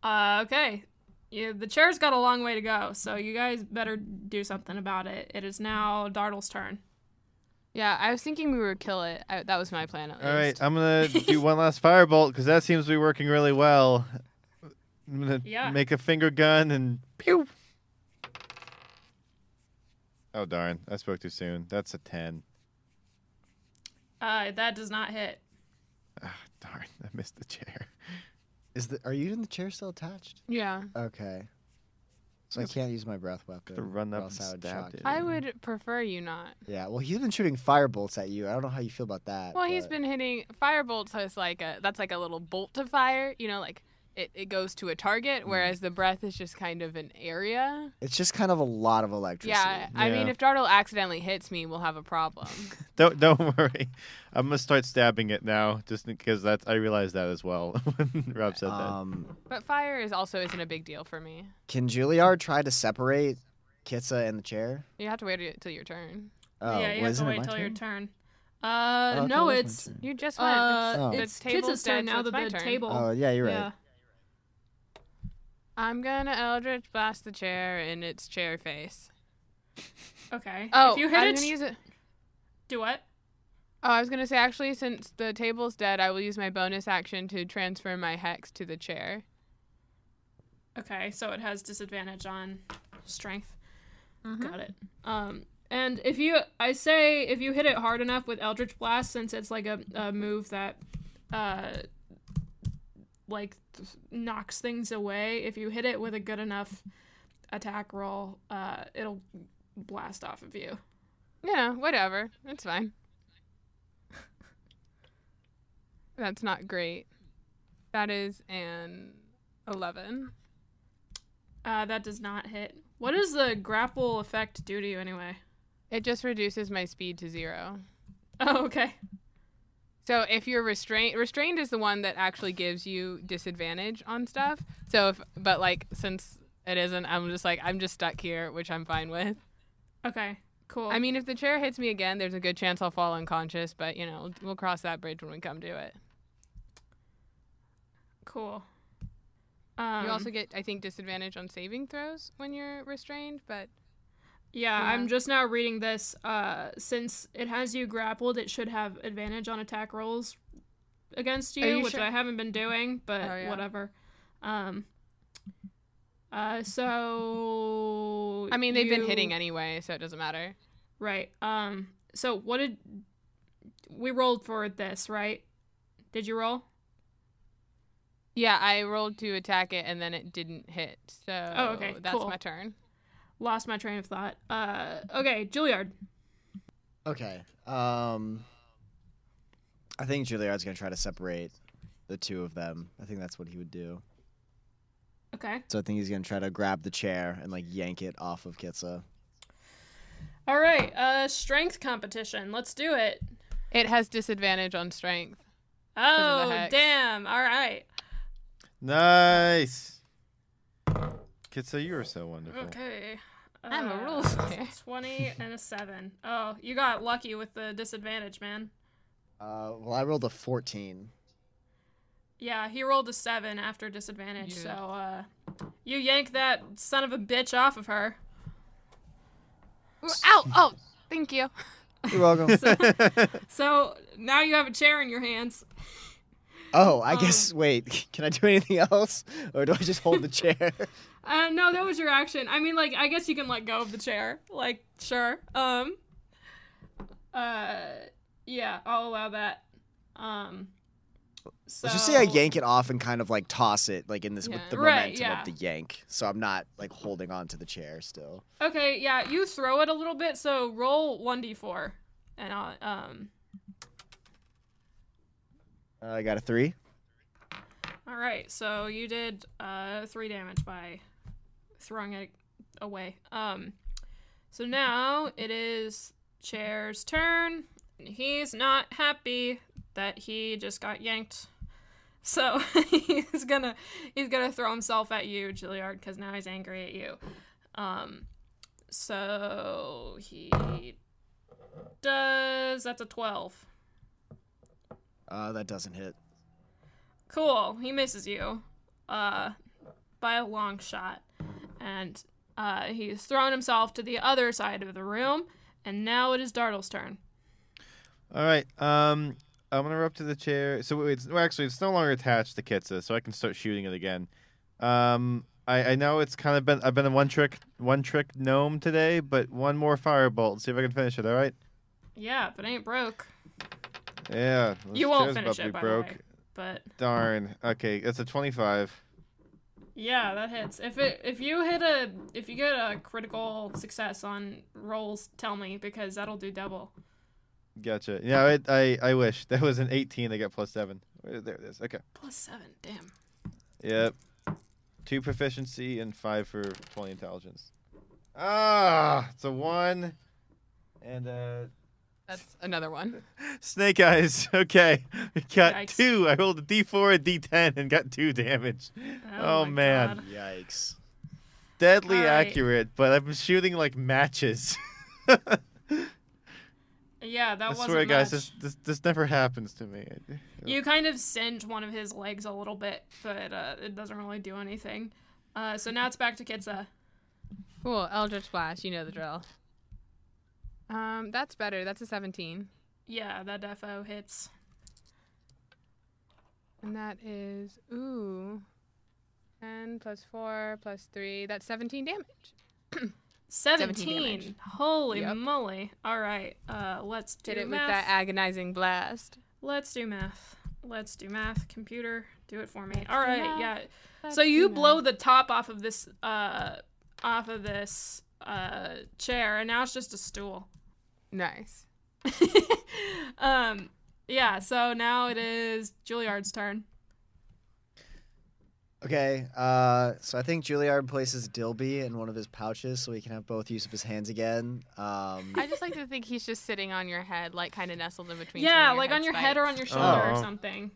Uh, okay. Yeah, the chair's got a long way to go, so you guys better do something about it. It is now Dartle's turn. Yeah, I was thinking we would kill it. I, that was my plan at least. All right. I'm gonna do one last firebolt because that seems to be working really well. I'm gonna Yeah. make a finger gun and pew. Oh darn! I spoke too soon. That's a ten. Uh, that does not hit. Ah, darn! I missed the chair. Is the are you in the chair still attached? Yeah. Okay. So I can't use my breath weapon. To run or up else and I would stab shock it. you. I would prefer you not. Yeah, well, he's been shooting fire bolts at you. I don't know how you feel about that. Well, he's but- been hitting firebolts. So it's like a that's like a little bolt to fire. You know, like it, it goes to a target, Mm. whereas the breath is just kind of an area. It's just kind of a lot of electricity. Yeah, I mean, if Dartle accidentally hits me, we'll have a problem. Don't don't worry. I'm gonna start stabbing it now, just because that's I realized that as well when Rob said that. Um, but fire is also isn't a big deal for me. can Juilliard try to separate Kitsa and the chair? You have to wait till your turn. Oh, yeah, you have to isn't it wait my till your turn? turn. Uh, Oh, okay, no, it was my it's turn. You just went. uh, Oh. the it's table's Kids' turn dead, so now it's that my the turn. table. Oh yeah, you're right. Yeah. I'm gonna Eldritch blast the chair in its chair face. Okay. Oh, if you hit I'm it, gonna use it. do what? Oh, I was gonna say actually, since the table's dead, I will use my bonus action to transfer my hex to the chair. Okay, so it has disadvantage on strength. Got it. Um, and if you, I say, if you hit it hard enough with Eldritch Blast, since it's like a, a move that, uh, like th- knocks things away. If you hit it with a good enough attack roll, uh, it'll blast off of you. Know, whatever. It's fine. That's not great. That is an eleven. Uh, that does not hit. What does the grapple effect do to you anyway? It just reduces my speed to zero. Oh, okay. So if you're restrained, restrained is the one that actually gives you disadvantage on stuff. So if, but like since it isn't, I'm just like I'm just stuck here, which I'm fine with. Okay. Cool. I mean, if the chair hits me again, there's a good chance I'll fall unconscious. But you know, we'll cross that bridge when we come to it. cool. Um, you also get, I think, disadvantage on saving throws when you're restrained. But Yeah, Yeah. I'm just now reading this. Uh, since it has you grappled, it should have advantage on attack rolls against you, you which sure? I haven't been doing, but Oh, yeah. whatever. Um. Uh, so I mean, they've been hitting anyway, so it doesn't matter. right. Um. So what did we rolled for this? Right? Did you roll? Yeah, I rolled to attack it, and then it didn't hit. So Oh, okay, that's cool. my turn. Lost my train of thought. Uh. Okay, Juilliard. Okay. Um, I think Juilliard's gonna try to separate the two of them. I think that's what he would do. Okay. So I think he's gonna try to grab the chair and like yank it off of Kitsa. All right. Uh, strength competition. Let's do it. It has disadvantage on strength. Oh, damn. All right. Nice. Kitsa, you are so wonderful. Okay. I'm a Uh, rule 20 and a 7. Oh, you got lucky with the disadvantage, man. Uh, well, I rolled a 14. Yeah, he rolled a 7 after disadvantage, Yeah. so uh you yank that son of a bitch off of her. Ooh, Ow! Oh, thank you. You're welcome. So, now you have a chair in your hands. oh, I Um, guess. Wait, can I do anything else, or do I just hold the chair? Uh no, that was your action. I mean like I guess you can let go of the chair. Like sure. Um uh yeah, I'll allow that. Um so Let's just say I yank it off and kind of like toss it, like in this with the Right, momentum yeah. of the yank. So I'm not like holding on to the chair still. Okay, yeah, you throw it a little bit, so roll 1d4. And I'll, um, Uh, I got a three. alright, so you did, uh, 3 damage by throwing it away. Um, so now it is Chair's turn. and He's not happy that he just got yanked. So he's gonna he's gonna throw himself at you, Juilliard, because now he's angry at you. Um, so he does. That's a twelve. Uh, that doesn't hit. Cool. He misses you, uh, by a long shot, and uh, he's thrown himself to the other side of the room. And now it is Dartle's turn. All right. Um, I'm gonna rub to the chair. So it's well, actually it's no longer attached to Kitsa, so I can start shooting it again. Um, I, I know it's kind of been I've been a one trick one trick gnome today, but one more firebolt. See if I can finish it. All right. Yeah, but ain't broke. Yeah. You won't finish about to be it, by broke. the way. But Darn. Okay, that's a 25. Yeah, that hits. If it if you hit a if you get a critical success on rolls, tell me because that'll do double. Gotcha. Yeah, I, I I wish that was an 18. I got plus seven. There it is. Okay. Plus seven. Damn. Yep. Two proficiency and five for 20 intelligence. Ah, it's a one. And uh, That's another one. snake eyes. Okay, we got Yikes. two. I rolled a d4, a d10, and got two damage. Oh, my man. God. Yikes. Deadly All right. accurate, but I'm shooting like matches. Yeah, that I wasn't swear, guys, much. this, this this never happens to me. You kind of singe one of his legs a little bit, but uh, it doesn't really do anything. Uh, so now it's back to Kitsa. Cool. Eldritch Blast. You know the drill. Um, that's better. That's a 17. Yeah, that defo hits. And that is, ooh, 10 plus 4 plus 3. That's 17 damage. 17. damage. Holy Yep. moly. All right, uh, let's do Did it math. with that agonizing blast. Let's do math. Let's do math. Computer, do it for me. Let's All right, math. yeah. Let's so you blow math. the top off of this uh off of this uh chair and now it's just a stool. Nice. um yeah, so now it is Juilliard's turn. Okay, uh, so I think Juilliard places Dilby in one of his pouches so he can have both use of his hands again. Um, I just like to think he's just sitting on your head, like kind of nestled in between. Yeah, of like on your head or on your spikes. shoulder or Oh. something.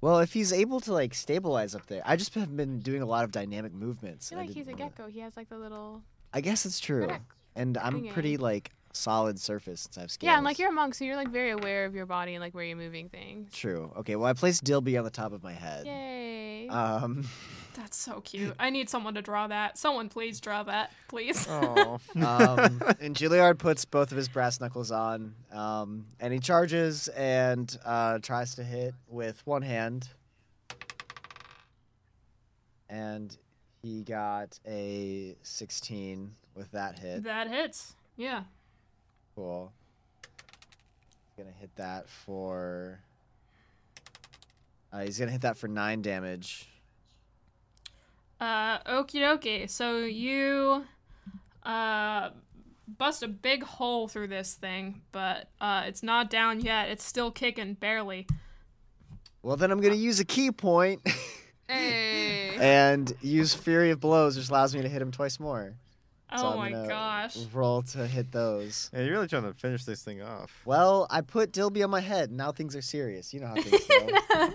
well, if he's able to like stabilize up there, I just have been doing a lot of dynamic movements. I feel and I like he's a didn't gecko. He has like the little. I guess it's true, and I'm pretty like solid surface since I have scales. Yeah, and like you're a monk, so you're like very aware of your body and like where you're moving things. True. Okay, well I placed Dilby on the top of my head. Yay. Um, That's so cute. I need someone to draw that. Someone please draw that, please. Oh. um, and Juilliard puts both of his brass knuckles on, um, and he charges and uh, tries to hit with one hand. And he got a 16 with that hit. that hits. Yeah. Cool. Gonna hit that for. Uh, he's gonna hit that for nine damage. Uh, okie dokie. So you uh, bust a big hole through this thing, but uh, it's not down yet. It's still kicking barely. Well, then I'm gonna use a ki point hey. and use Flurry of Blows, which allows me to hit him twice more. So oh I'm my gosh. Roll to hit those. Yeah, you're really trying to finish this thing off. Well, I put Dilby on my head. and Now things are serious. You know how things go.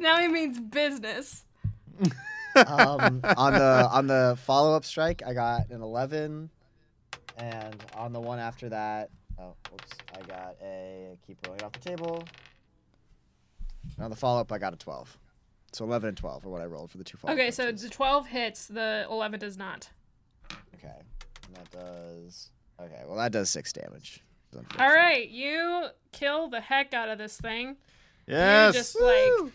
now he means business. um, on the on the follow up strike, I got an 11, and on the one after that, oh, whoops, I got a keep rolling off the table. And on the follow up, I got a 12. So 11 and 12 are what I rolled for the two follow. Okay, so the 12 hits, the 11 does not. okay, and that does okay. Well, that does six damage. It's All unfortunate. right, you kill the heck out of this thing. Yes. You just like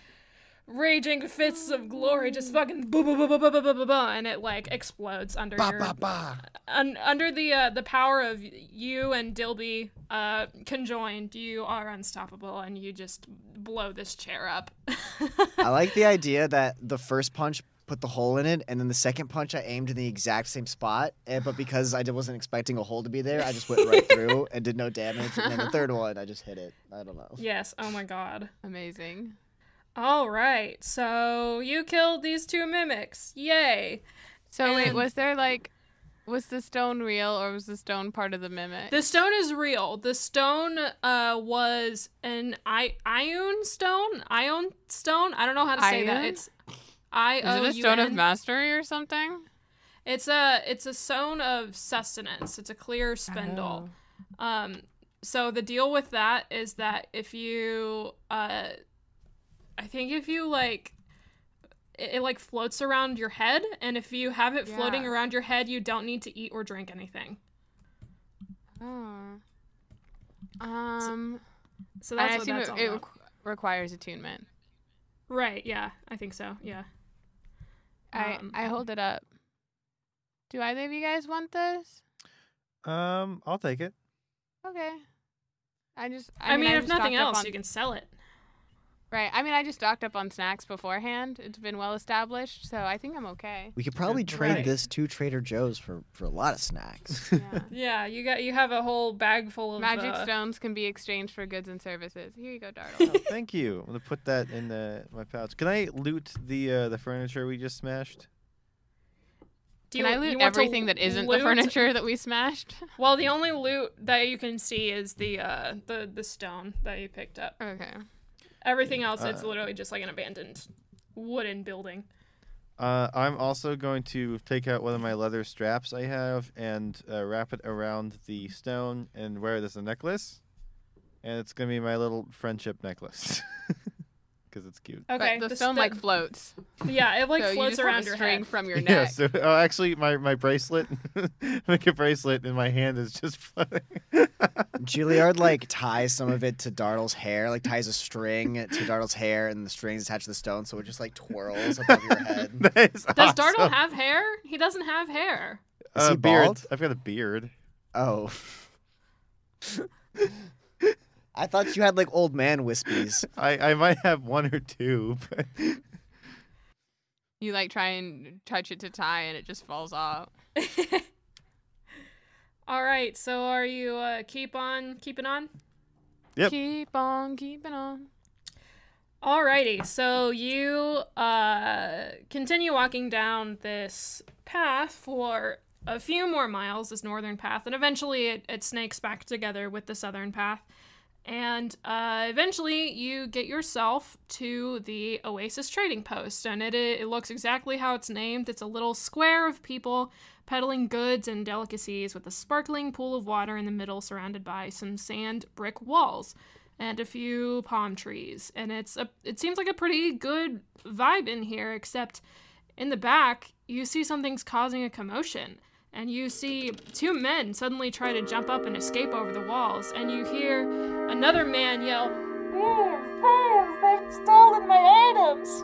raging fits of glory, just fucking boo boo boo boo boo boo boo boo, boo and it like explodes under Ba, your ba, ba. un- under the uh, the power of you and Dilby uh, conjoined. You are unstoppable, and you just blow this chair up. I like the idea that the first punch put the hole in it, and then the second punch I aimed in the exact same spot. eh, But because I d- wasn't expecting a hole to be there, I just went right through and did no damage. And then the third one, I just hit it. I don't know. yes. Oh my god. Amazing. All right. So you killed these two mimics. Yay. So wait, was there like, was the stone real or was the stone part of the mimic? The stone is real. The stone uh, was an I- ioun stone. Ioun stone. I don't know how to say that. It's I Is it a stone of mastery or something? It's a it's a stone of sustenance. It's a clear spindle. Oh. Um, so the deal with that is that if you, uh, I think if you like, it, it like floats around your head, and if you have it floating around your head, you don't need to eat or drink anything. Oh. Um, So and that's I what assume that's it, all it requ- requires attunement. Right? Yeah, I think so. Yeah. I Um, I hold it up. Do either of you guys want this? Um, I'll take it. Okay. I just. I, I, mean, if nothing else, on- you can sell it. Right. I mean, I just stocked up on snacks beforehand. It's been well established, so I think I'm okay. We could probably trade Right. this to Trader Joe's for, for a lot of snacks. Yeah. Yeah, you got you have a whole bag full of Magic uh, stones can be exchanged for goods and services. Here you go, Dartle. Oh, thank you. I'm gonna put that in the, my pouch. Can I loot the uh, the furniture we just smashed? Do Can I loot you everything that isn't loot- the furniture that we smashed? Well, the only loot that you can see is the uh the the stone that you picked up. Okay. Everything else, it's Uh, literally just like an abandoned wooden building. Uh, I'm also going to take out one of my leather straps I have and uh, wrap it around the stone and wear it as a necklace. And it's going to be my little friendship necklace. Because it's cute. Okay, but the this- stone that- like floats. yeah, it like so you floats just have around a your string head. from your neck. Yeah, so oh, actually, my, my bracelet, like a bracelet, in my hand is just floating. Juilliard like ties some of it to Dartle's hair, like ties a string to Dartle's hair, and the string's attached to the stone, so it just like twirls above your head. That is Does Dartle have hair? He doesn't have hair. Is Uh, he beard. I've got a beard. Oh. I thought you had like old man wispies. I, I might have one or two, but You like try and touch it to tie, and it just falls off. All right, so are you uh, keep on keeping on? Yep. Keep on keeping on. Alrighty, so you uh, continue walking down this path for a few more miles, this northern path, and eventually it, it snakes back together with the southern path. And uh, eventually you get yourself to the Oasis Trading Post, and it, it looks exactly how it's named. It's a little square of people peddling goods and delicacies with a sparkling pool of water in the middle surrounded by some sand brick walls and a few palm trees. And it's a it seems like a pretty good vibe in here, except in the back, you see something's causing a commotion. And you see two men suddenly try to jump up and escape over the walls, and you hear another man yell, Thieves, thieves, they've stolen my items!